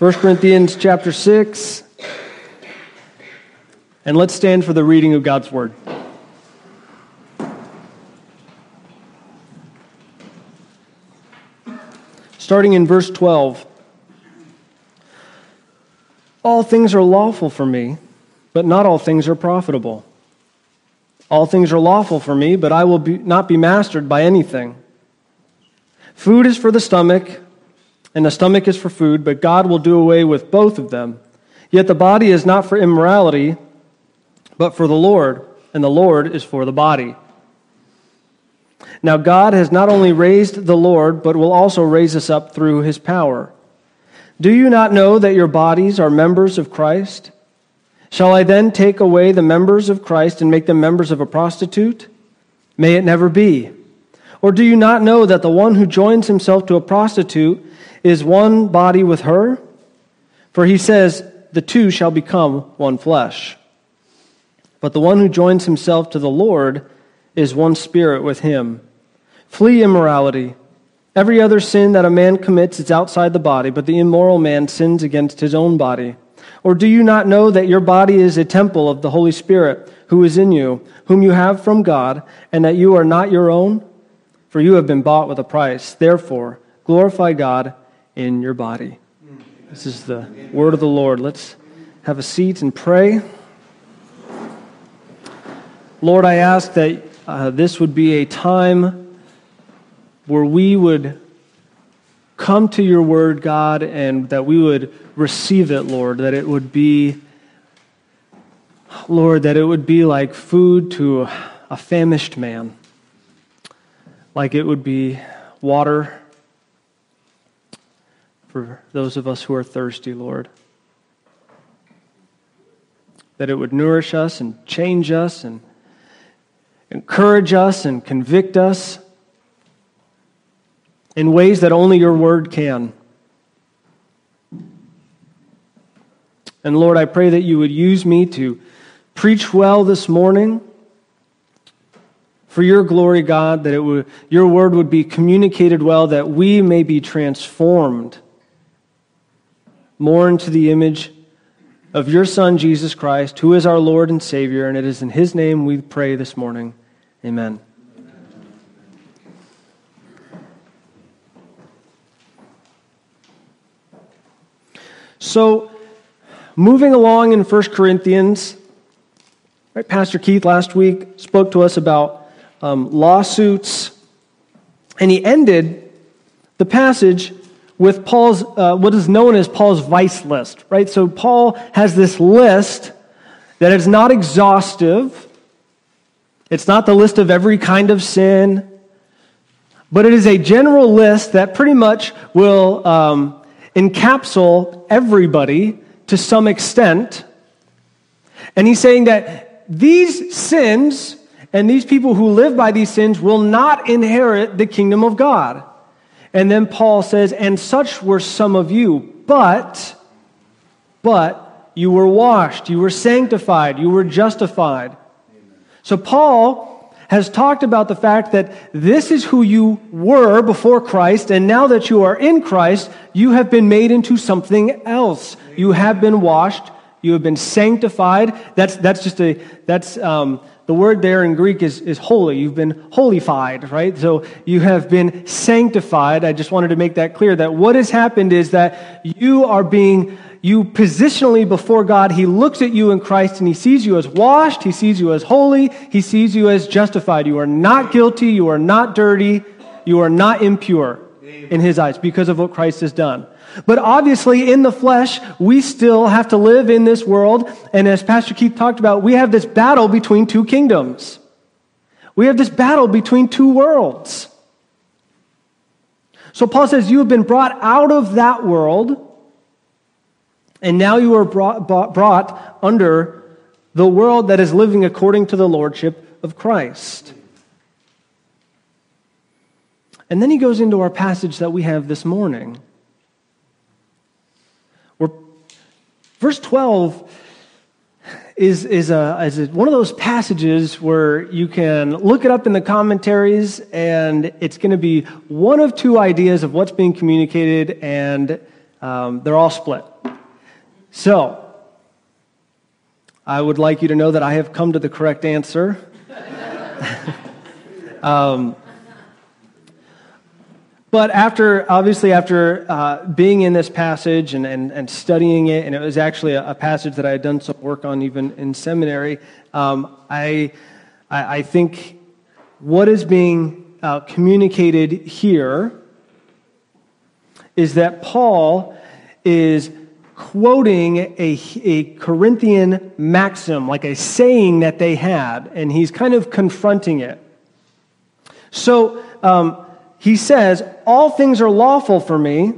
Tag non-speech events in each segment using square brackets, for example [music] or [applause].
1 Corinthians chapter 6. And let's stand for the reading of God's word. Starting in verse 12. All things are lawful for me, but not all things are profitable. All things are lawful for me, but I will be, not be mastered by anything. Food is for the stomach, and the stomach is for food, but God will do away with both of them. Yet the body is not for immorality, but for the Lord, and the Lord is for the body. Now, God has not only raised the Lord, but will also raise us up through his power. Do you not know that your bodies are members of Christ? Shall I then take away the members of Christ and make them members of a prostitute? May it never be. Or do you not know that the one who joins himself to a prostitute is one body with her? For he says, the two shall become one flesh. But the one who joins himself to the Lord is one spirit with him. Flee immorality. Every other sin that a man commits is outside the body, but the immoral man sins against his own body. Or do you not know that your body is a temple of the Holy Spirit who is in you, whom you have from God, and that you are not your own? For you have been bought with a price. Therefore, glorify God in your body. This is the word of the Lord. Let's have a seat and pray. Lord, I ask that uh, this would be a time where we would come to your word, God, and that we would receive it, Lord, that it would be, Lord, that it would be like food to a famished man, like it would be water for those of us who are thirsty, Lord. That it would nourish us and change us and encourage us and convict us in ways that only your word can. And Lord, I pray that you would use me to preach well this morning for your glory, God, that it would, your word would be communicated well, that we may be transformed more into the image of your Son, Jesus Christ, who is our Lord and Savior. And it is in his name we pray this morning. Amen. So, moving along in 1 Corinthians, right, Pastor Keith last week spoke to us about um, lawsuits, and he ended the passage with Paul's, uh, what is known as Paul's vice list, right? So, Paul has this list that is not exhaustive, it's not the list of every kind of sin, but it is a general list that pretty much will. Um, encapsulate everybody to some extent. And he's saying that these sins and these people who live by these sins will not inherit the kingdom of God. And then Paul says, and such were some of you, but, but you were washed, you were sanctified, you were justified. Amen. So Paul has talked about the fact that this is who you were before Christ, and now that you are in Christ, you have been made into something else. You have been washed. You have been sanctified. That's, that's just a, that's, um, the word there in Greek is, is holy. You've been holified, right? So you have been sanctified. I just wanted to make that clear that what has happened is that you are being you positionally before God, He looks at you in Christ and He sees you as washed, He sees you as holy, He sees you as justified. You are not guilty, you are not dirty, you are not impure in His eyes because of what Christ has done. But obviously, in the flesh, we still have to live in this world. And as Pastor Keith talked about, we have this battle between two kingdoms. We have this battle between two worlds. So Paul says, You have been brought out of that world and now you are brought, brought under the world that is living according to the lordship of Christ. And then he goes into our passage that we have this morning. Verse 12 is, is, a, is a, one of those passages where you can look it up in the commentaries, and it's going to be one of two ideas of what's being communicated, and Um, they're all split. So, I would like you to know that I have come to the correct answer. [laughs] um, but after, obviously, after uh, being in this passage and, and, and, studying it, and it was actually a, a, passage that I had done some work on even in seminary, um, I, I, I, think what is being uh, communicated here is that Paul is quoting a, a Corinthian maxim, like a saying that they had, and he's kind of confronting it. So, um, he says, All things are lawful for me.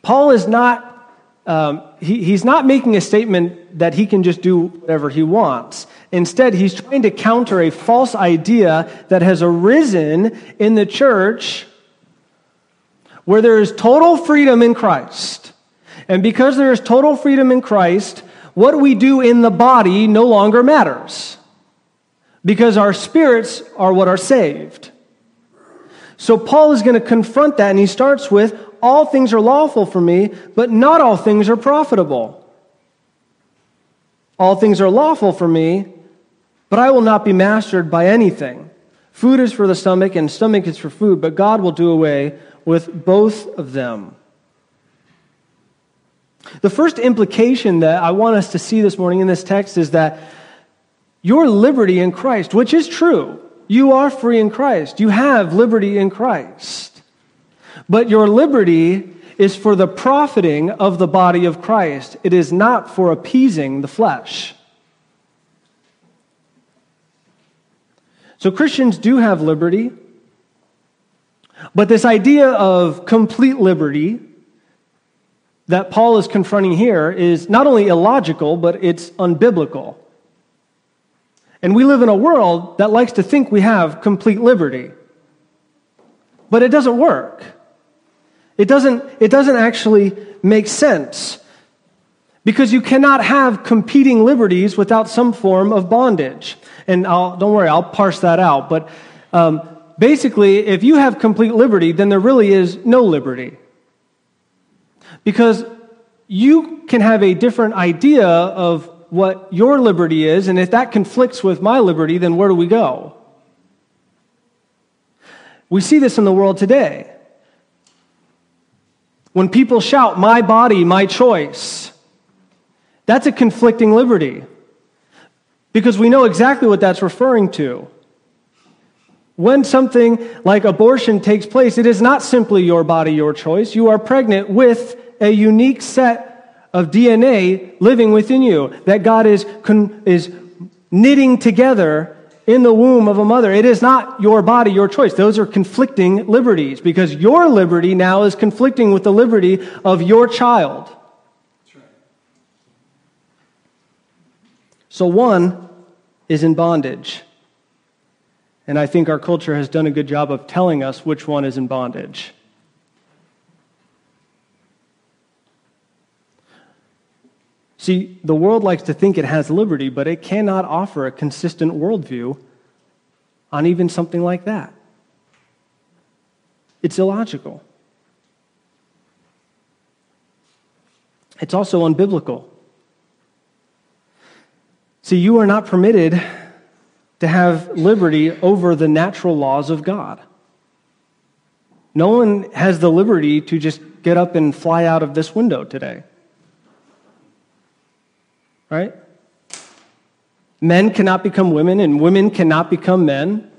Paul is not, um, he, he's not making a statement that he can just do whatever he wants. Instead, he's trying to counter a false idea that has arisen in the church where there is total freedom in Christ. And because there is total freedom in Christ, what we do in the body no longer matters. Because our spirits are what are saved. So Paul is going to confront that, and he starts with All things are lawful for me, but not all things are profitable. All things are lawful for me, but I will not be mastered by anything. Food is for the stomach, and stomach is for food, but God will do away with both of them. The first implication that I want us to see this morning in this text is that your liberty in Christ, which is true, you are free in Christ. You have liberty in Christ. But your liberty is for the profiting of the body of Christ, it is not for appeasing the flesh. So Christians do have liberty, but this idea of complete liberty that Paul is confronting here is not only illogical, but it's unbiblical. And we live in a world that likes to think we have complete liberty. But it doesn't work. It doesn't, it doesn't actually make sense. Because you cannot have competing liberties without some form of bondage. And I'll, don't worry, I'll parse that out. But um, basically, if you have complete liberty, then there really is no liberty. Because you can have a different idea of what your liberty is, and if that conflicts with my liberty, then where do we go? We see this in the world today. When people shout, my body, my choice, that's a conflicting liberty. Because we know exactly what that's referring to. When something like abortion takes place, it is not simply your body, your choice. You are pregnant with a unique set of DNA living within you that God is, con- is knitting together in the womb of a mother. It is not your body, your choice. Those are conflicting liberties because your liberty now is conflicting with the liberty of your child. So one is in bondage. And I think our culture has done a good job of telling us which one is in bondage. See, the world likes to think it has liberty, but it cannot offer a consistent worldview on even something like that. It's illogical. It's also unbiblical. See, you are not permitted to have liberty over the natural laws of God. No one has the liberty to just get up and fly out of this window today right? Men cannot become women, and women cannot become men.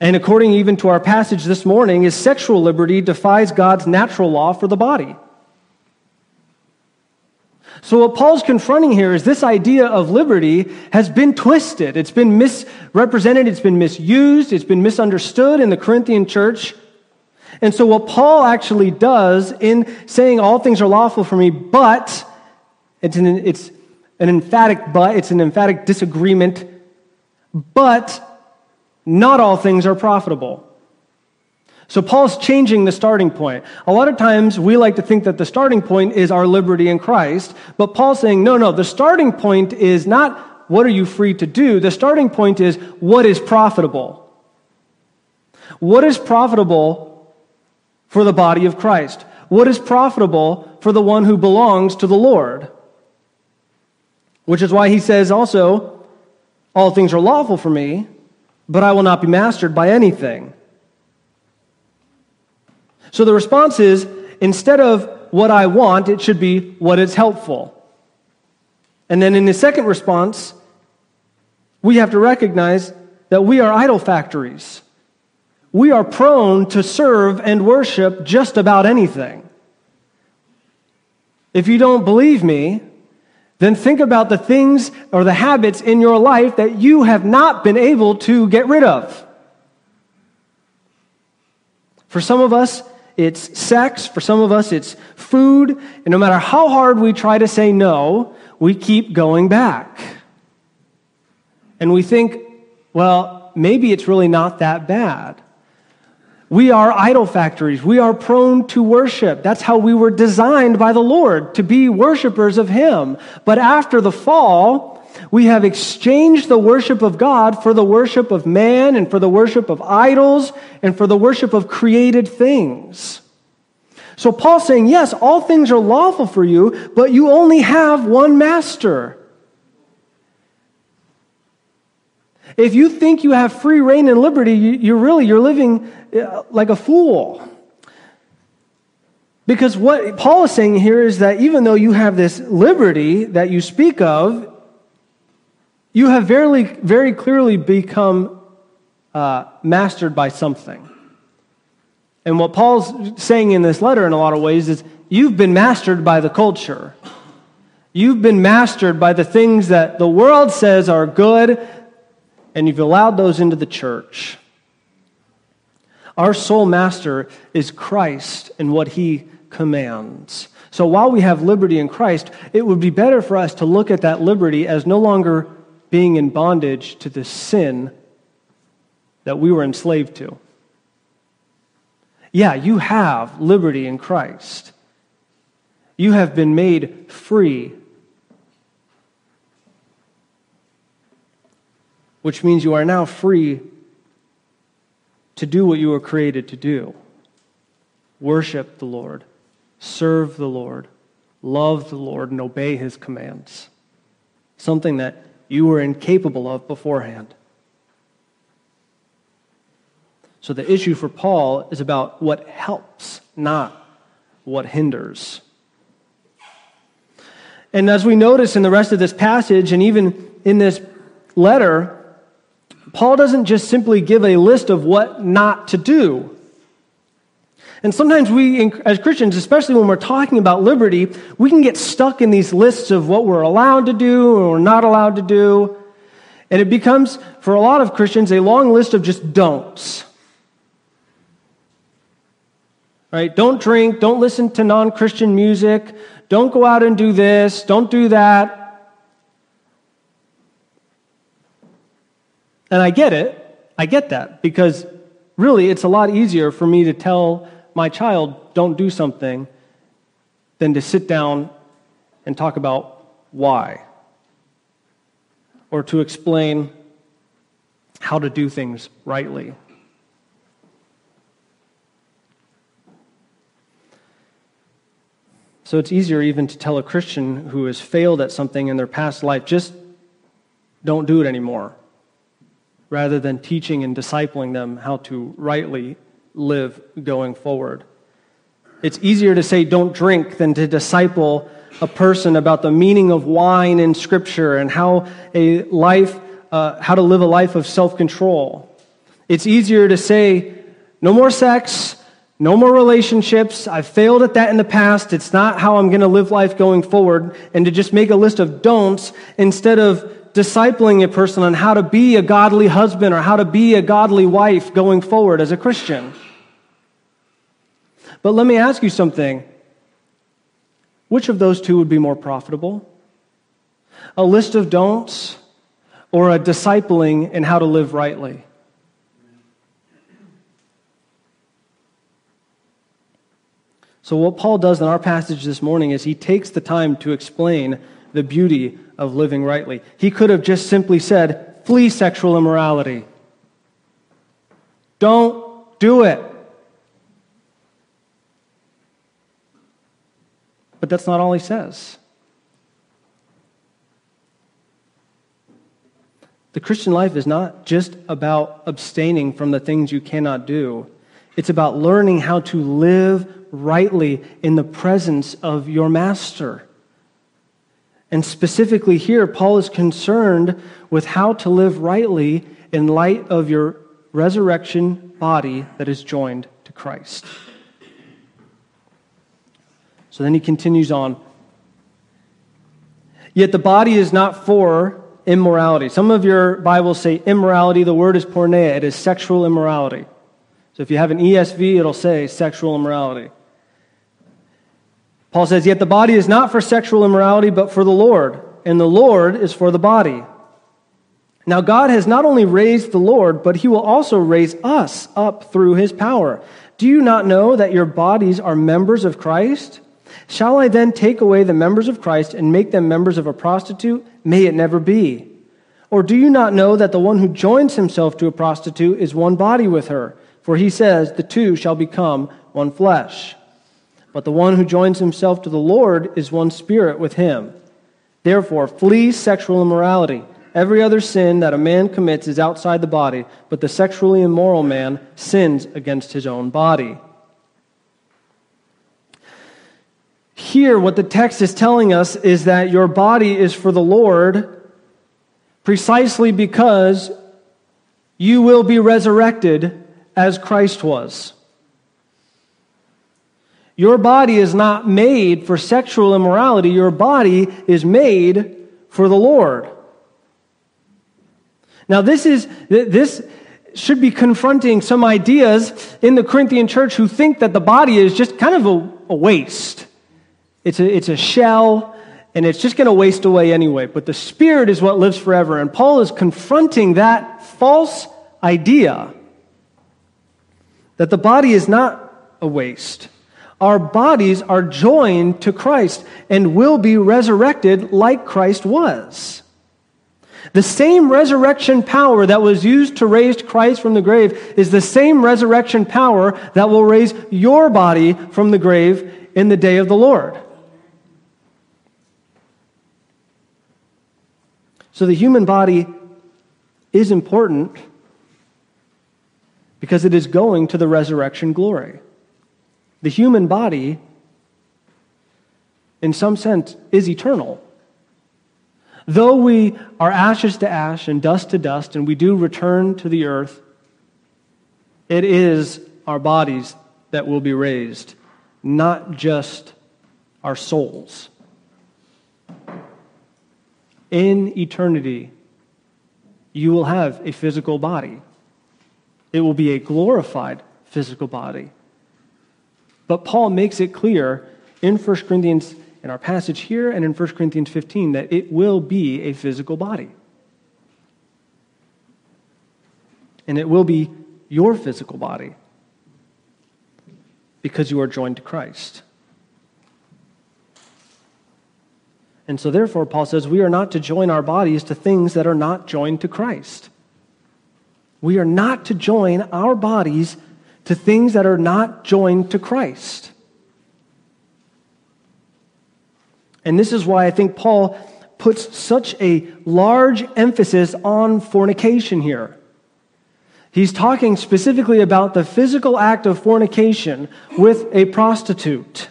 And according even to our passage this morning, is sexual liberty defies God's natural law for the body. So, what Paul's confronting here is this idea of liberty has been twisted. It's been misrepresented, it's been misused, it's been misunderstood in the Corinthian church. And so, what Paul actually does in saying all things are lawful for me, but it's an, it's an emphatic but, it's an emphatic disagreement, but not all things are profitable. So Paul's changing the starting point. A lot of times we like to think that the starting point is our liberty in Christ, but Paul's saying, no, no, the starting point is not what are you free to do? The starting point is what is profitable. What is profitable for the body of Christ? What is profitable for the one who belongs to the Lord? Which is why he says also, All things are lawful for me, but I will not be mastered by anything. So the response is instead of what I want, it should be what is helpful. And then in the second response, we have to recognize that we are idol factories. We are prone to serve and worship just about anything. If you don't believe me, then think about the things or the habits in your life that you have not been able to get rid of. For some of us, it's sex. For some of us, it's food. And no matter how hard we try to say no, we keep going back. And we think, well, maybe it's really not that bad. We are idol factories. We are prone to worship. That's how we were designed by the Lord, to be worshipers of Him. But after the fall, we have exchanged the worship of God for the worship of man and for the worship of idols and for the worship of created things. So Paul's saying, yes, all things are lawful for you, but you only have one master. If you think you have free reign and liberty, you're really you're living uh, like a fool. Because what Paul is saying here is that even though you have this liberty that you speak of, you have very, very clearly become uh, mastered by something. And what Paul's saying in this letter, in a lot of ways, is you've been mastered by the culture. You've been mastered by the things that the world says are good, and you've allowed those into the church. Our sole master is Christ and what he commands. So while we have liberty in Christ, it would be better for us to look at that liberty as no longer being in bondage to the sin that we were enslaved to. Yeah, you have liberty in Christ. You have been made free, which means you are now free to do what you were created to do worship the Lord, serve the Lord, love the Lord, and obey his commands. Something that you were incapable of beforehand. So the issue for Paul is about what helps, not what hinders. And as we notice in the rest of this passage, and even in this letter, Paul doesn't just simply give a list of what not to do. And sometimes we, as Christians, especially when we're talking about liberty, we can get stuck in these lists of what we're allowed to do or not allowed to do. And it becomes, for a lot of Christians, a long list of just don'ts. Right? Don't drink, don't listen to non Christian music, don't go out and do this, don't do that. And I get it. I get that because really it's a lot easier for me to tell my child, don't do something, than to sit down and talk about why or to explain how to do things rightly. So it's easier even to tell a Christian who has failed at something in their past life, just don't do it anymore, rather than teaching and discipling them how to rightly live going forward. It's easier to say don't drink than to disciple a person about the meaning of wine in Scripture and how a life, uh, how to live a life of self control. It's easier to say no more sex, no more relationships. I've failed at that in the past. It's not how I'm going to live life going forward. And to just make a list of don'ts instead of discipling a person on how to be a godly husband or how to be a godly wife going forward as a Christian. But let me ask you something. Which of those two would be more profitable? A list of don'ts or a discipling in how to live rightly? So, what Paul does in our passage this morning is he takes the time to explain the beauty of living rightly. He could have just simply said, flee sexual immorality. Don't do it. but that's not all he says. The Christian life is not just about abstaining from the things you cannot do. It's about learning how to live rightly in the presence of your master. And specifically here, Paul is concerned with how to live rightly in light of your resurrection body that is joined to Christ. So then he continues on. Yet the body is not for immorality. Some of your Bibles say immorality. The word is porneia. It is sexual immorality. So if you have an ESV, it'll say sexual immorality. Paul says, Yet the body is not for sexual immorality, but for the Lord, and the Lord is for the body. Now, God has not only raised the Lord, but he will also raise us up through his power. Do you not know that your bodies are members of Christ? Shall I then take away the members of Christ and make them members of a prostitute? May it never be. Or do you not know that the one who joins himself to a prostitute is one body with her? For he says, The two shall become one flesh. But the one who joins himself to the Lord is one spirit with him. Therefore, flee sexual immorality. Every other sin that a man commits is outside the body, but the sexually immoral man sins against his own body. Here, what the text is telling us is that your body is for the Lord precisely because you will be resurrected as Christ was. Your body is not made for sexual immorality, your body is made for the Lord. Now, this is this should be confronting some ideas in the Corinthian church who think that the body is just kind of a, a waste. It's a, it's a shell, and it's just going to waste away anyway. But the spirit is what lives forever. And Paul is confronting that false idea that the body is not a waste. Our bodies are joined to Christ and will be resurrected like Christ was. The same resurrection power that was used to raise Christ from the grave is the same resurrection power that will raise your body from the grave in the day of the Lord. So the human body is important because it is going to the resurrection glory. The human body, in some sense, is eternal. Though we are ashes to ash and dust to dust, and we do return to the earth, it is our bodies that will be raised, not just our souls. In eternity, you will have a physical body. It will be a glorified physical body. But Paul makes it clear in 1 Corinthians, in our passage here, and in 1 Corinthians 15, that it will be a physical body. And it will be your physical body because you are joined to Christ. And so, therefore, Paul says we are not to join our bodies to things that are not joined to Christ. We are not to join our bodies to things that are not joined to Christ. And this is why I think Paul puts such a large emphasis on fornication here. He's talking specifically about the physical act of fornication with a prostitute.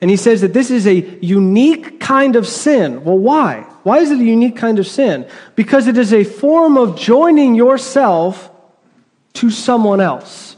And he says that this is a unique kind of sin. Well, why? Why is it a unique kind of sin? Because it is a form of joining yourself to someone else.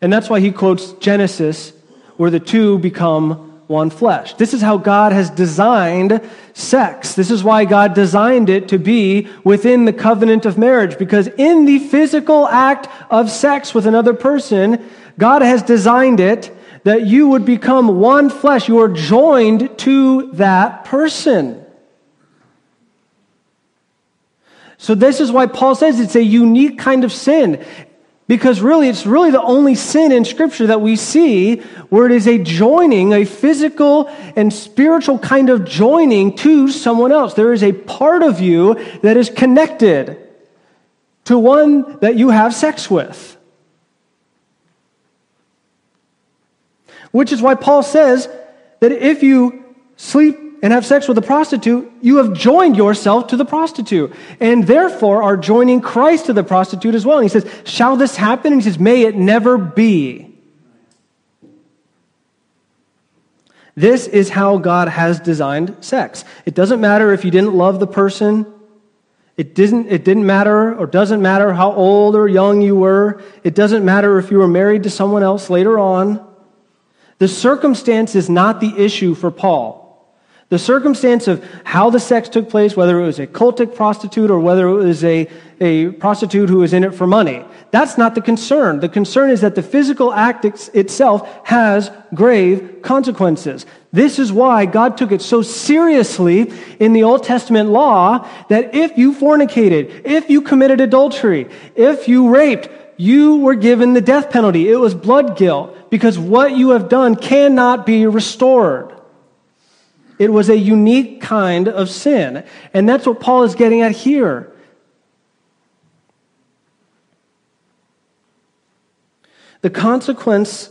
And that's why he quotes Genesis, where the two become one flesh. This is how God has designed sex. This is why God designed it to be within the covenant of marriage, because in the physical act of sex with another person, God has designed it that you would become one flesh. You are joined to that person. So this is why Paul says it's a unique kind of sin. Because really, it's really the only sin in Scripture that we see where it is a joining, a physical and spiritual kind of joining to someone else. There is a part of you that is connected to one that you have sex with. Which is why Paul says that if you sleep and have sex with a prostitute, you have joined yourself to the prostitute, and therefore are joining Christ to the prostitute as well. And he says, Shall this happen? And he says, May it never be. This is how God has designed sex. It doesn't matter if you didn't love the person. It didn't, it didn't matter or doesn't matter how old or young you were. It doesn't matter if you were married to someone else later on. The circumstance is not the issue for Paul. The circumstance of how the sex took place, whether it was a cultic prostitute or whether it was a, a prostitute who was in it for money, that's not the concern. The concern is that the physical act itself has grave consequences. This is why God took it so seriously in the Old Testament law that if you fornicated, if you committed adultery, if you raped, you were given the death penalty. It was blood guilt because what you have done cannot be restored. It was a unique kind of sin. And that's what Paul is getting at here. The consequence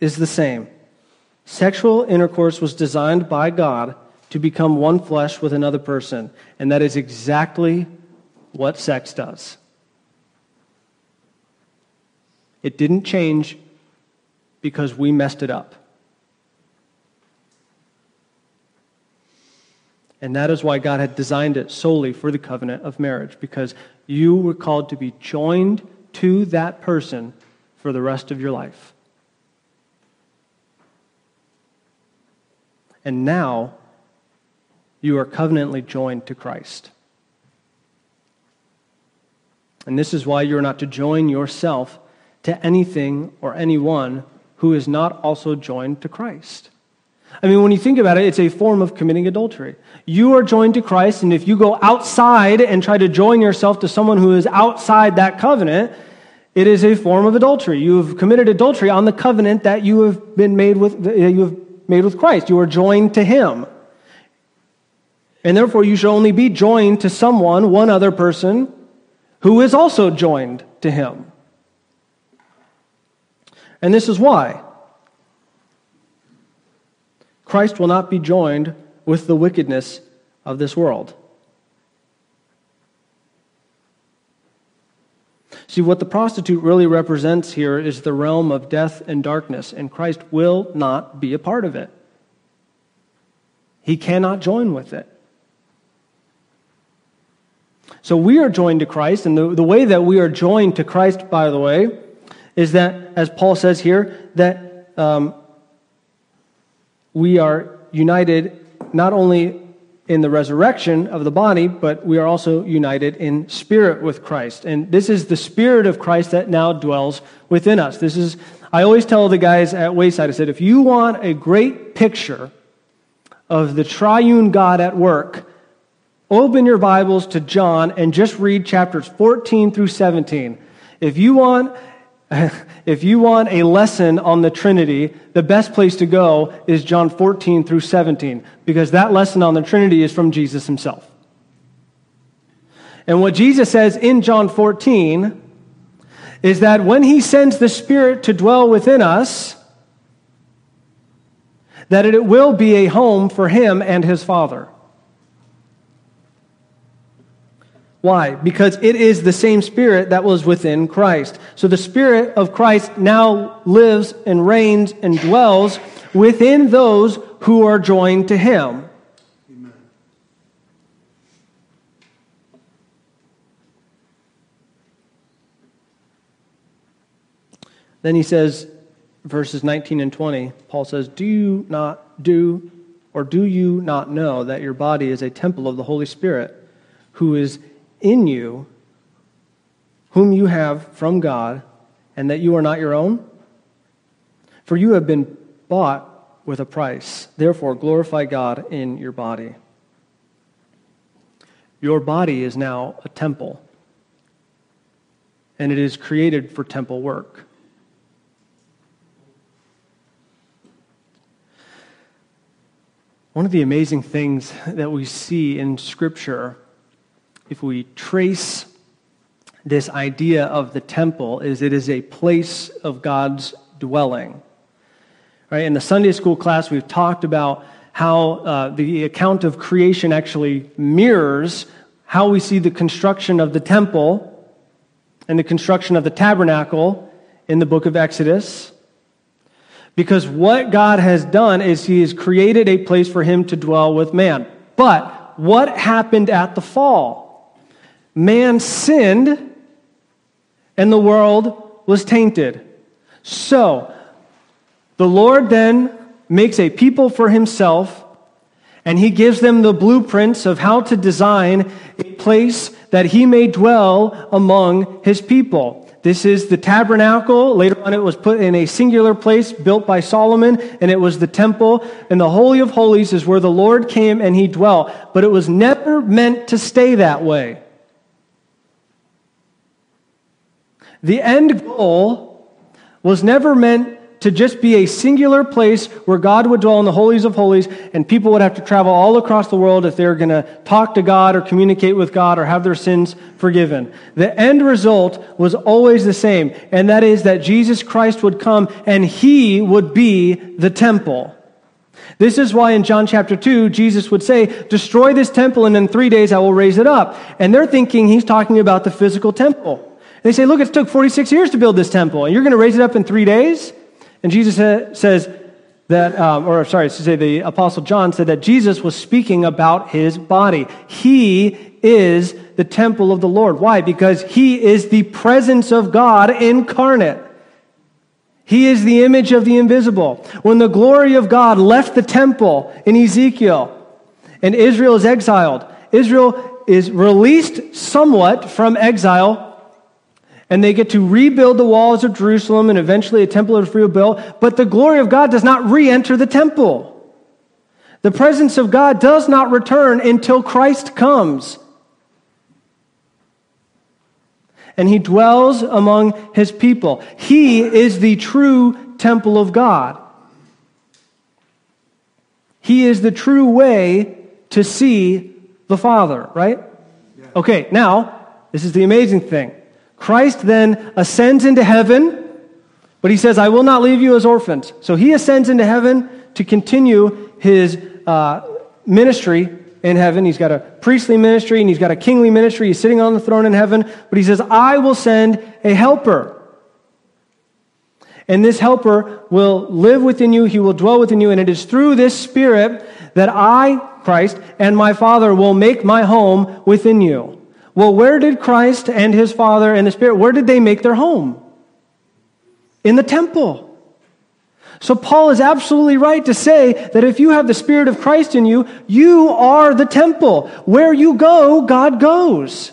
is the same. Sexual intercourse was designed by God to become one flesh with another person, and that is exactly what sex does. It didn't change because we messed it up. And that is why God had designed it solely for the covenant of marriage, because you were called to be joined to that person for the rest of your life. And now you are covenantly joined to Christ. And this is why you're not to join yourself to anything or anyone who is not also joined to Christ. I mean, when you think about it, it's a form of committing adultery. You are joined to Christ, and if you go outside and try to join yourself to someone who is outside that covenant, it is a form of adultery. You have committed adultery on the covenant that you have been made with, you have made with Christ. You are joined to Him. And therefore, you should only be joined to someone, one other person, who is also joined to Him. And this is why. Christ will not be joined with the wickedness of this world. See, what the prostitute really represents here is the realm of death and darkness, and Christ will not be a part of it. He cannot join with it. So we are joined to Christ, and the, the way that we are joined to Christ, by the way, is that, as Paul says here, that um, we are united not only in the resurrection of the body, but we are also united in spirit with Christ. And this is the spirit of Christ that now dwells within us. This is, I always tell the guys at Wayside, I said, if you want a great picture of the triune God at work, open your Bibles to John and just read chapters 14 through 17. If you want [laughs] if you want a lesson on the Trinity, the best place to go is John 14 through 17, because that lesson on the Trinity is from Jesus himself. And what Jesus says in John 14 is that when he sends the Spirit to dwell within us, that it will be a home for him and his Father. Why? Because it is the same Spirit that was within Christ. So the Spirit of Christ now lives and reigns and dwells within those who are joined to Him. Amen. Then he says, verses 19 and 20, Paul says, Do you not do, or do you not know that your body is a temple of the Holy Spirit who is in you, whom you have from God, and that you are not your own? For you have been bought with a price. Therefore, glorify God in your body. Your body is now a temple, and it is created for temple work. One of the amazing things that we see in Scripture if we trace this idea of the temple is it is a place of God's dwelling. Right? In the Sunday school class, we've talked about how uh, the account of creation actually mirrors how we see the construction of the temple and the construction of the tabernacle in the book of Exodus. Because what God has done is He has created a place for Him to dwell with man. But what happened at the fall? Man sinned and the world was tainted. So, the Lord then makes a people for Himself and He gives them the blueprints of how to design a place that He may dwell among His people. This is the tabernacle. Later on, it was put in a singular place built by Solomon, and it was the temple. And the Holy of Holies is where the Lord came and he dwelt. But it was never meant to stay that way. The end goal was never meant to just be a singular place where God would dwell in the holies of holies and people would have to travel all across the world if they're going to talk to God or communicate with God or have their sins forgiven. The end result was always the same, and that is that Jesus Christ would come and he would be the temple. This is why in John chapter 2, Jesus would say, Destroy this temple, and in three days I will raise it up. And they're thinking he's talking about the physical temple. They say, Look, it took 46 years to build this temple, and you're going to raise it up in three days? And Jesus says that, um, or sorry, to say the Apostle John said that Jesus was speaking about his body. He is the temple of the Lord. Why? Because he is the presence of God incarnate. He is the image of the invisible. When the glory of God left the temple in Ezekiel and Israel is exiled, Israel is released somewhat from exile and they get to rebuild the walls of Jerusalem, and eventually a temple is rebuilt. But the glory of God does not re enter the temple. The presence of God does not return until Christ comes. And he dwells among his people. He is the true temple of God. He is the true way to see the Father, right? Okay, now, this is the amazing thing. Christ then ascends into heaven, but he says, I will not leave you as orphans. So he ascends into heaven to continue his uh, ministry in heaven. He's got a priestly ministry and he's got a kingly ministry. He's sitting on the throne in heaven, but he says, I will send a helper. And this helper will live within you, he will dwell within you, and it is through this Spirit that I, Christ, and my Father will make my home within you. Well, where did Christ and his Father and the Spirit, where did they make their home? In the temple. So Paul is absolutely right to say that if you have the Spirit of Christ in you, you are the temple. Where you go, God goes.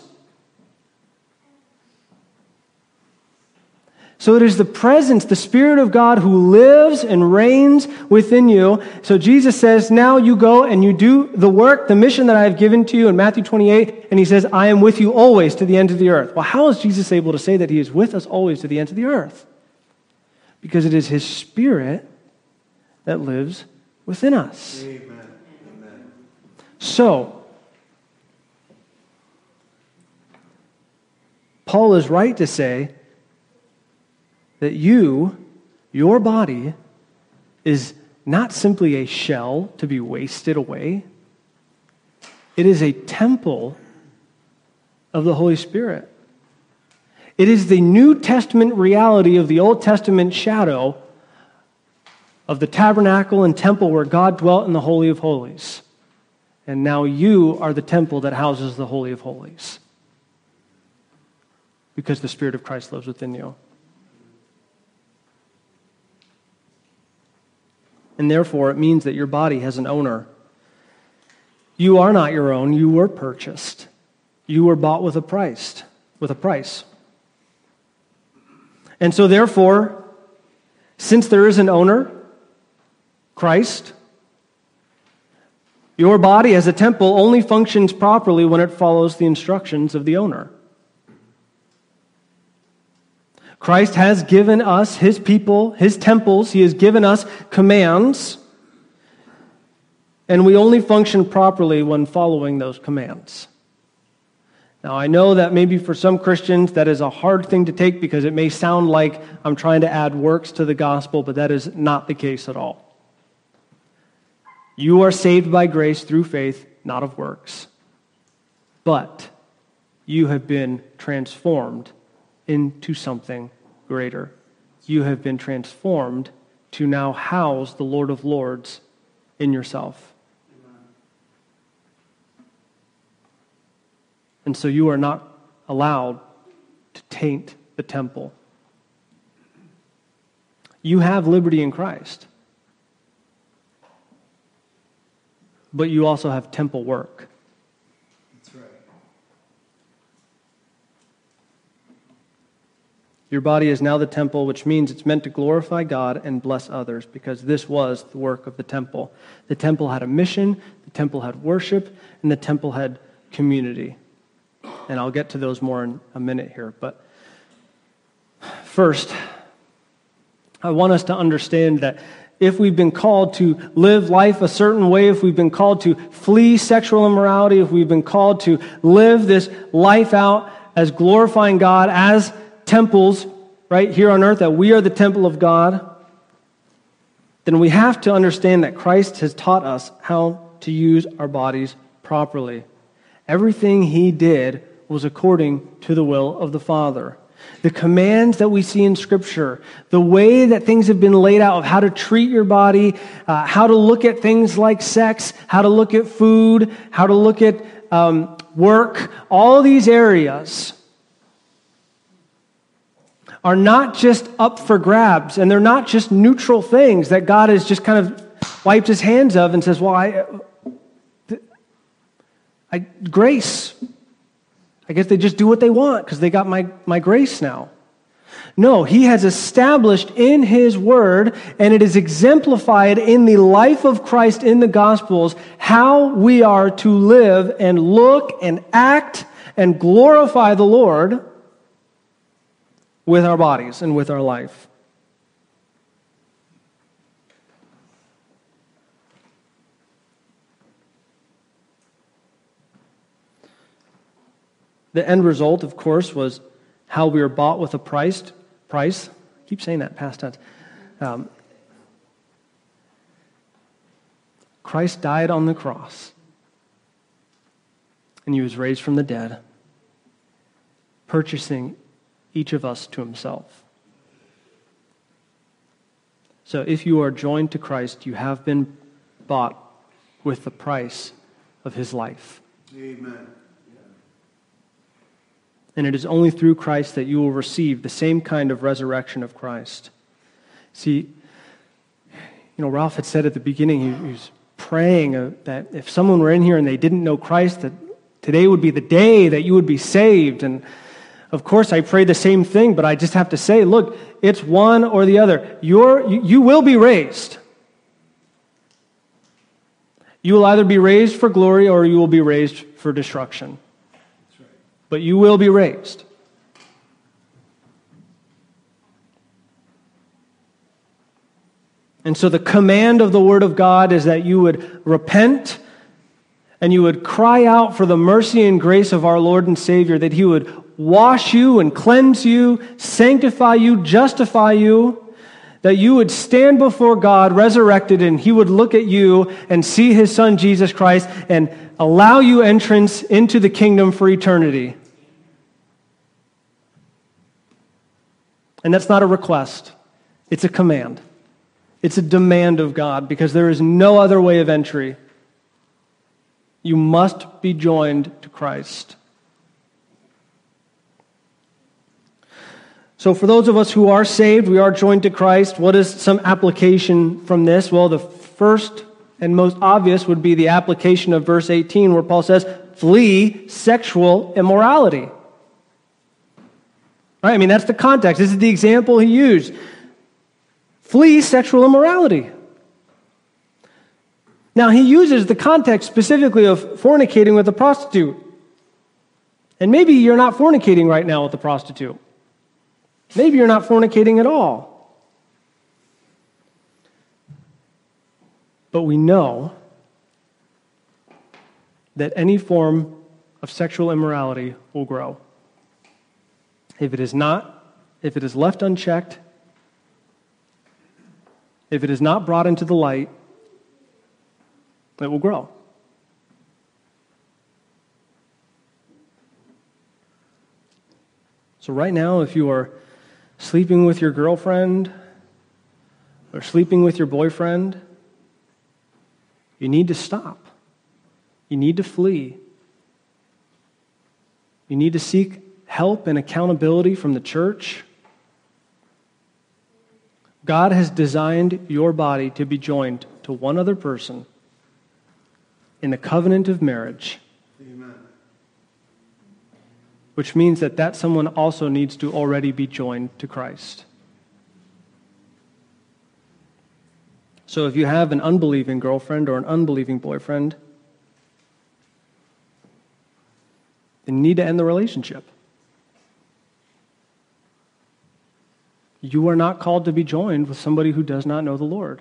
So it is the presence, the Spirit of God who lives and reigns within you. So Jesus says, Now you go and you do the work, the mission that I have given to you in Matthew 28. And he says, I am with you always to the end of the earth. Well, how is Jesus able to say that he is with us always to the end of the earth? Because it is his Spirit that lives within us. Amen. Amen. So, Paul is right to say, that you, your body, is not simply a shell to be wasted away, it is a temple of the Holy Spirit. It is the New Testament reality of the Old Testament shadow of the tabernacle and temple where God dwelt in the Holy of Holies. And now you are the temple that houses the Holy of Holies because the Spirit of Christ lives within you. And therefore it means that your body has an owner. You are not your own, you were purchased. You were bought with a price, with a price. And so therefore, since there is an owner, Christ, your body as a temple only functions properly when it follows the instructions of the owner. Christ has given us, his people, his temples, he has given us commands, and we only function properly when following those commands. Now, I know that maybe for some Christians that is a hard thing to take because it may sound like I'm trying to add works to the gospel, but that is not the case at all. You are saved by grace through faith, not of works. But you have been transformed into something greater. You have been transformed to now house the Lord of Lords in yourself. And so you are not allowed to taint the temple. You have liberty in Christ. But you also have temple work. That's right. Your body is now the temple, which means it's meant to glorify God and bless others, because this was the work of the temple. The temple had a mission, the temple had worship, and the temple had community and I'll get to those more in a minute here. But first, I want us to understand that if we've been called to live life a certain way, if we've been called to flee sexual immorality, if we've been called to live this life out as glorifying God as temples, right, here on earth, that we are the temple of God, then we have to understand that Christ has taught us how to use our bodies properly. Everything he did was according to the will of the Father. The commands that we see in Scripture, the way that things have been laid out of how to treat your body, uh, how to look at things like sex, how to look at food, how to look at um, work, all these areas are not just up for grabs and they're not just neutral things that God has just kind of wiped his hands of and says, Well, I, uh, I grace. I guess they just do what they want because they got my, my grace now. No, he has established in his word, and it is exemplified in the life of Christ in the Gospels, how we are to live and look and act and glorify the Lord with our bodies and with our life. The end result, of course, was how we were bought with a price. Price. I keep saying that past tense. Um, Christ died on the cross, and he was raised from the dead, purchasing each of us to himself. So if you are joined to Christ, you have been bought with the price of his life. Amen. And it is only through Christ that you will receive the same kind of resurrection of Christ. See, you know, Ralph had said at the beginning, he, he was praying uh, that if someone were in here and they didn't know Christ, that today would be the day that you would be saved. And of course, I pray the same thing, but I just have to say, look, it's one or the other. You're, you, will be raised. You will either be raised for glory or you will be raised for destruction but you will be raised. And so the command of the Word of God is that you would repent and you would cry out for the mercy and grace of our Lord and Savior, that He would wash you and cleanse you, sanctify you, justify you, that you would stand before God resurrected and He would look at you and see His Son Jesus Christ and allow you entrance into the kingdom for eternity. And that's not a request, it's a command. It's a demand of God because there is no other way of entry. You must be joined to Christ. So, for those of us who are saved, we are joined to Christ. What is some application from this? Well, the first and most obvious would be the application of verse 18, where Paul says, Flee sexual immorality. Right? I mean, that's the context. This is the example he used. Flee sexual immorality. Now, he uses the context specifically of fornicating with a prostitute. And maybe you're not fornicating right now with a prostitute. Maybe you're not fornicating at all. But we know that any form of sexual immorality will grow. If it is not, if it is left unchecked, if it is not brought into the light, it will grow. So, right now, if you are sleeping with your girlfriend or sleeping with your boyfriend, you need to stop. You need to flee. You need to seek help and accountability from the church. God has designed your body to be joined to one other person in the covenant of marriage. Which means that that someone also needs to already be joined to Christ. So if you have an unbelieving girlfriend or an unbelieving boyfriend, then you need to end the relationship. You are not called to be joined with somebody who does not know the Lord.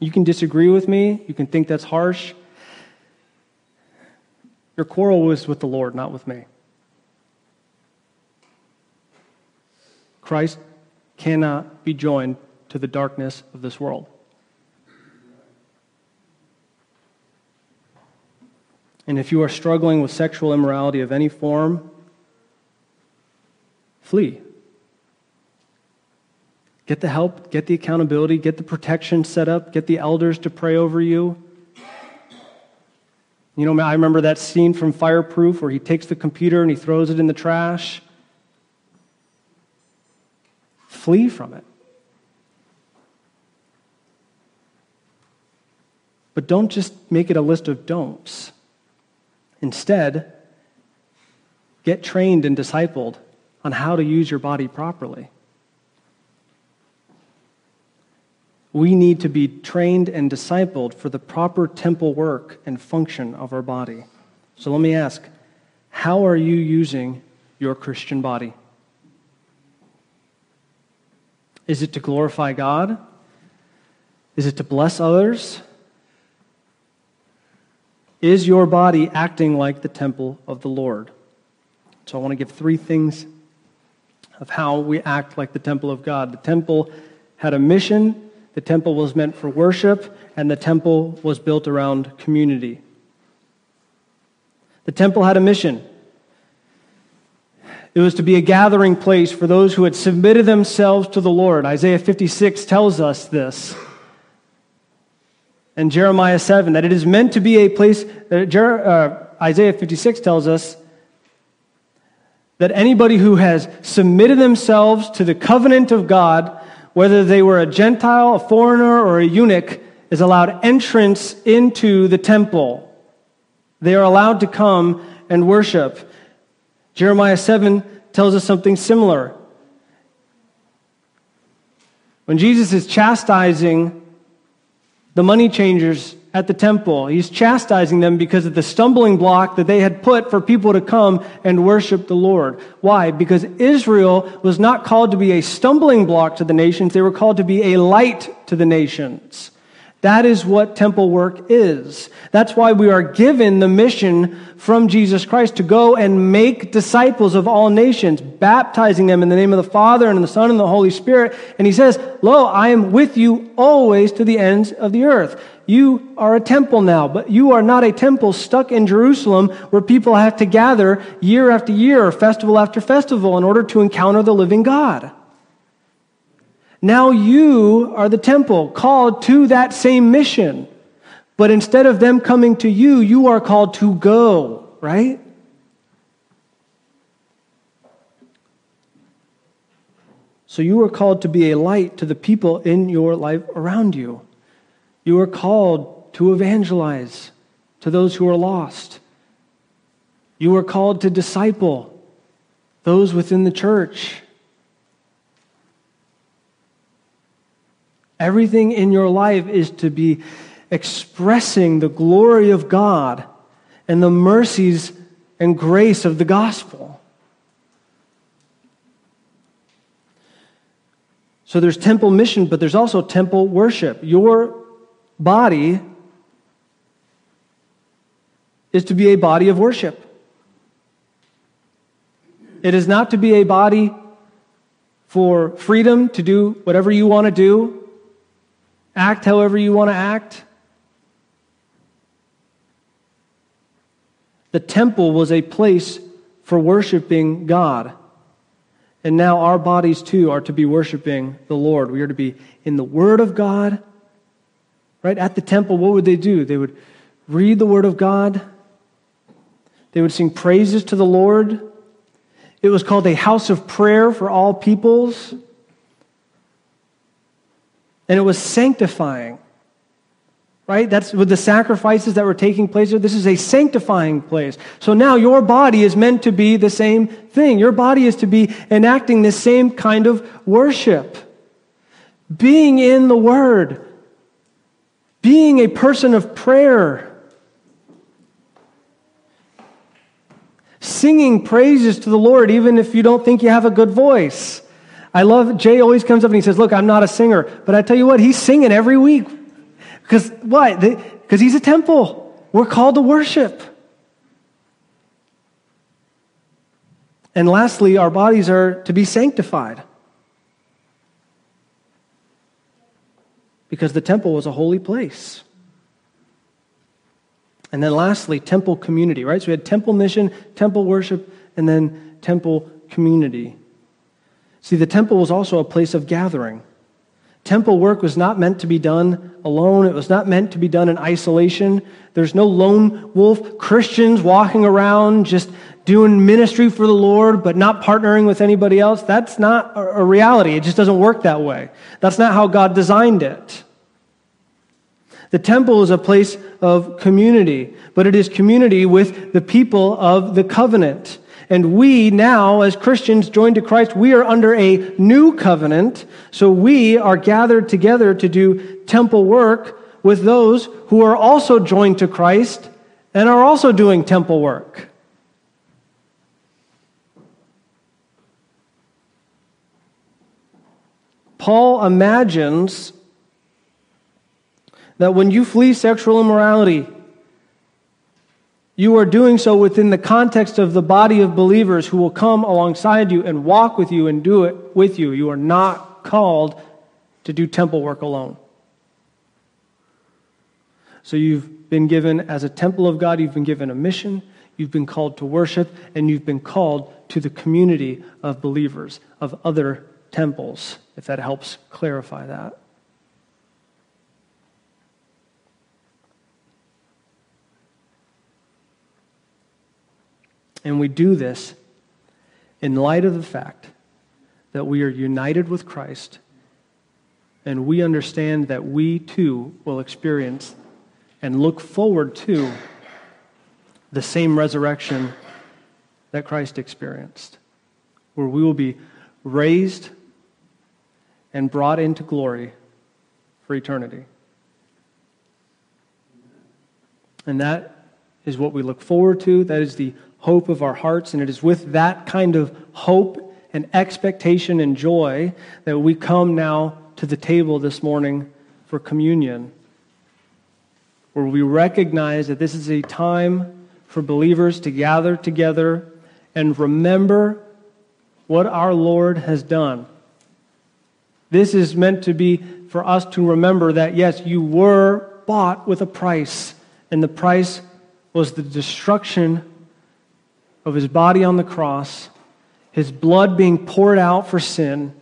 You can disagree with me. You can think that's harsh. Your quarrel was with the Lord, not with me. Christ cannot be joined to the darkness of this world. And if you are struggling with sexual immorality of any form, flee. Get the help, get the accountability, get the protection set up, get the elders to pray over you. You know, I remember that scene from Fireproof where he takes the computer and he throws it in the trash. Flee from it. But don't just make it a list of don'ts. Instead, get trained and discipled on how to use your body properly. We need to be trained and discipled for the proper temple work and function of our body. So let me ask how are you using your Christian body? Is it to glorify God? Is it to bless others? Is your body acting like the temple of the Lord? So I want to give three things of how we act like the temple of God. The temple had a mission, the temple was meant for worship, and the temple was built around community. The temple had a mission. It was to be a gathering place for those who had submitted themselves to the Lord. Isaiah 56 tells us this and Jeremiah 7 that it is meant to be a place that uh, Isaiah 56 tells us that anybody who has submitted themselves to the covenant of God, whether they were a Gentile, a foreigner, or a eunuch, is allowed entrance into the temple. They are allowed to come and worship. Jeremiah 7 tells us something similar. When Jesus is chastising the money changers at the temple. He's chastising them because of the stumbling block that they had put for people to come and worship the Lord. Why? Because Israel was not called to be a stumbling block to the nations, they were called to be a light to the nations. That is what temple work is. That's why we are given the mission from Jesus Christ to go and make disciples of all nations, baptizing them in the name of the Father and the Son and the Holy Spirit. And he says, Lo, I am with you always to the ends of the earth. You are a temple now, but you are not a temple stuck in Jerusalem where people have to gather year after year festival after festival in order to encounter the living God. Now you are the temple called to that same mission. But instead of them coming to you, you are called to go, right? So you are called to be a light to the people in your life around you. You are called to evangelize to those who are lost. You are called to disciple those within the church. Everything in your life is to be expressing the glory of God and the mercies and grace of the gospel. So there's temple mission, but there's also temple worship. Your body is to be a body of worship. It is not to be a body for freedom to do whatever you want to do, act however you want to act. The temple was a place for worshiping God. And now our bodies too are to be worshiping the Lord. We are to be in the Word of God. Right? At the temple, what would they do? They would read the Word of God, they would sing praises to the Lord. It was called a house of prayer for all peoples. And it was sanctifying. Right? That's with the sacrifices that were taking place there. This is a sanctifying place. So now your body is meant to be the same thing. Your body is to be enacting the same kind of worship. Being in the Word. Being a person of prayer. Singing praises to the Lord even if you don't think you have a good voice. I love, Jay always comes up and he says, Look, I'm not a singer. But I tell you what, he's singing every week because what? Because he's a temple. We're called to worship. And lastly, our bodies are to be sanctified. Because the temple was a holy place. And then lastly, temple community, right? So we had temple mission, temple worship, and then temple community. See, the temple was also a place of gathering. Temple work was not meant to be done alone. It was not meant to be done in isolation. There's no lone wolf Christians walking around just doing ministry for the Lord, but not partnering with anybody else. That's not a reality. It just doesn't work that way. That's not how God designed it. The temple is a place of community, but it is community with the people of the covenant. And we now, as Christians joined to Christ, we are under a new covenant. So we are gathered together to do temple work with those who are also joined to Christ and are also doing temple work. Paul imagines that when you flee sexual immorality, you are doing so within the context of the body of believers who will come alongside you and walk with you and do it with you. You are not called to do temple work alone. So you've been given, as a temple of God, you've been given a mission, you've been called to worship, and you've been called to the community of believers, of other temples, if that helps clarify that. And we do this in light of the fact that we are united with Christ and we understand that we too will experience and look forward to the same resurrection that Christ experienced, where we will be raised and brought into glory for eternity. And that is what we look forward to. That is the hope of our hearts. And it is with that kind of hope and expectation and joy that we come now to the table this morning for communion, where we recognize that this is a time for believers to gather together and remember what our Lord has done. This is meant to be for us to remember that, yes, you were bought with a price, and the price was the destruction of his body on the cross, his blood being poured out for sin,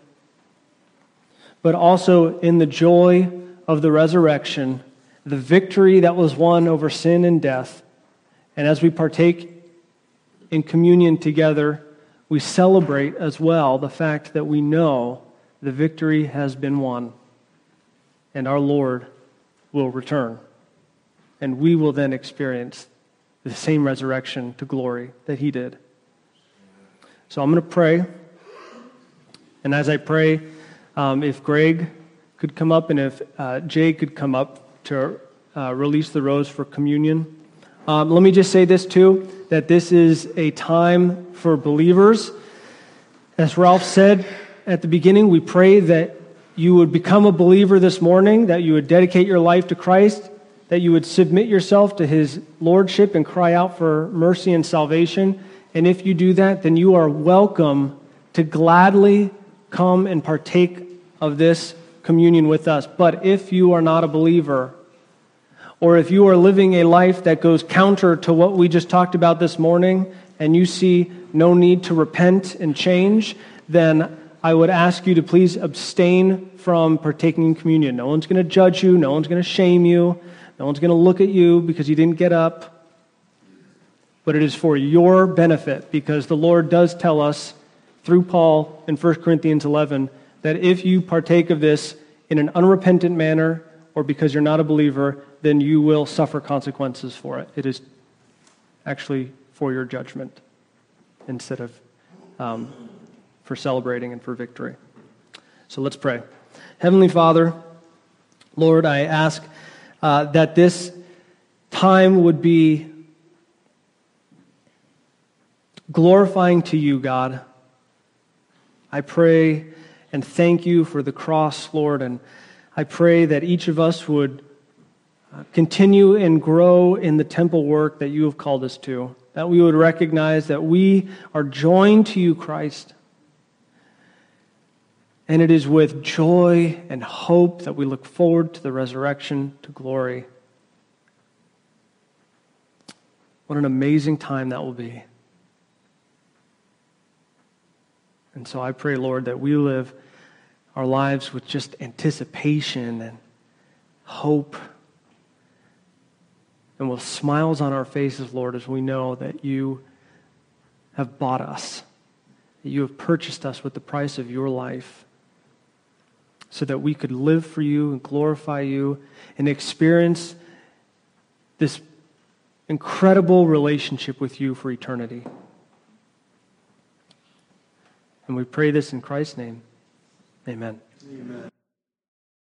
but also in the joy of the resurrection, the victory that was won over sin and death. And as we partake in communion together, we celebrate as well the fact that we know the victory has been won and our Lord will return. And we will then experience the same resurrection to glory that he did. So I'm going to pray. And as I pray, um, if Greg could come up and if uh, Jay could come up to uh, release the rows for communion. Um, let me just say this too that this is a time for believers. As Ralph said at the beginning, we pray that you would become a believer this morning, that you would dedicate your life to Christ, that you would submit yourself to his lordship and cry out for mercy and salvation. And if you do that, then you are welcome to gladly come and partake of this communion with us. But if you are not a believer, or if you are living a life that goes counter to what we just talked about this morning, and you see no need to repent and change, then I would ask you to please abstain from partaking in communion. No one's going to judge you, no one's going to shame you, no one's going to look at you because you didn't get up. But it is for your benefit because the Lord does tell us through Paul in 1 Corinthians 11 that if you partake of this in an unrepentant manner or because you're not a believer, then you will suffer consequences for it. It is actually for your judgment instead of um, for celebrating and for victory. So let's pray. Heavenly Father, Lord, I ask uh, that this time would be glorifying to you, God. I pray and thank you for the cross, Lord, and I pray that each of us would uh, continue and grow in the temple work that you have called us to, that we would recognize that we are joined to you, Christ, and it is with joy and hope that we look forward to the resurrection to glory. What an amazing time that will be. And so I pray, Lord, that we live our lives with just anticipation and hope and with smiles on our faces, Lord, as we know that you have bought us, that you have purchased us with the price of your life so that we could live for you and glorify you and experience this incredible relationship with you for eternity. And we pray this in Christ's name. Amen. Amen.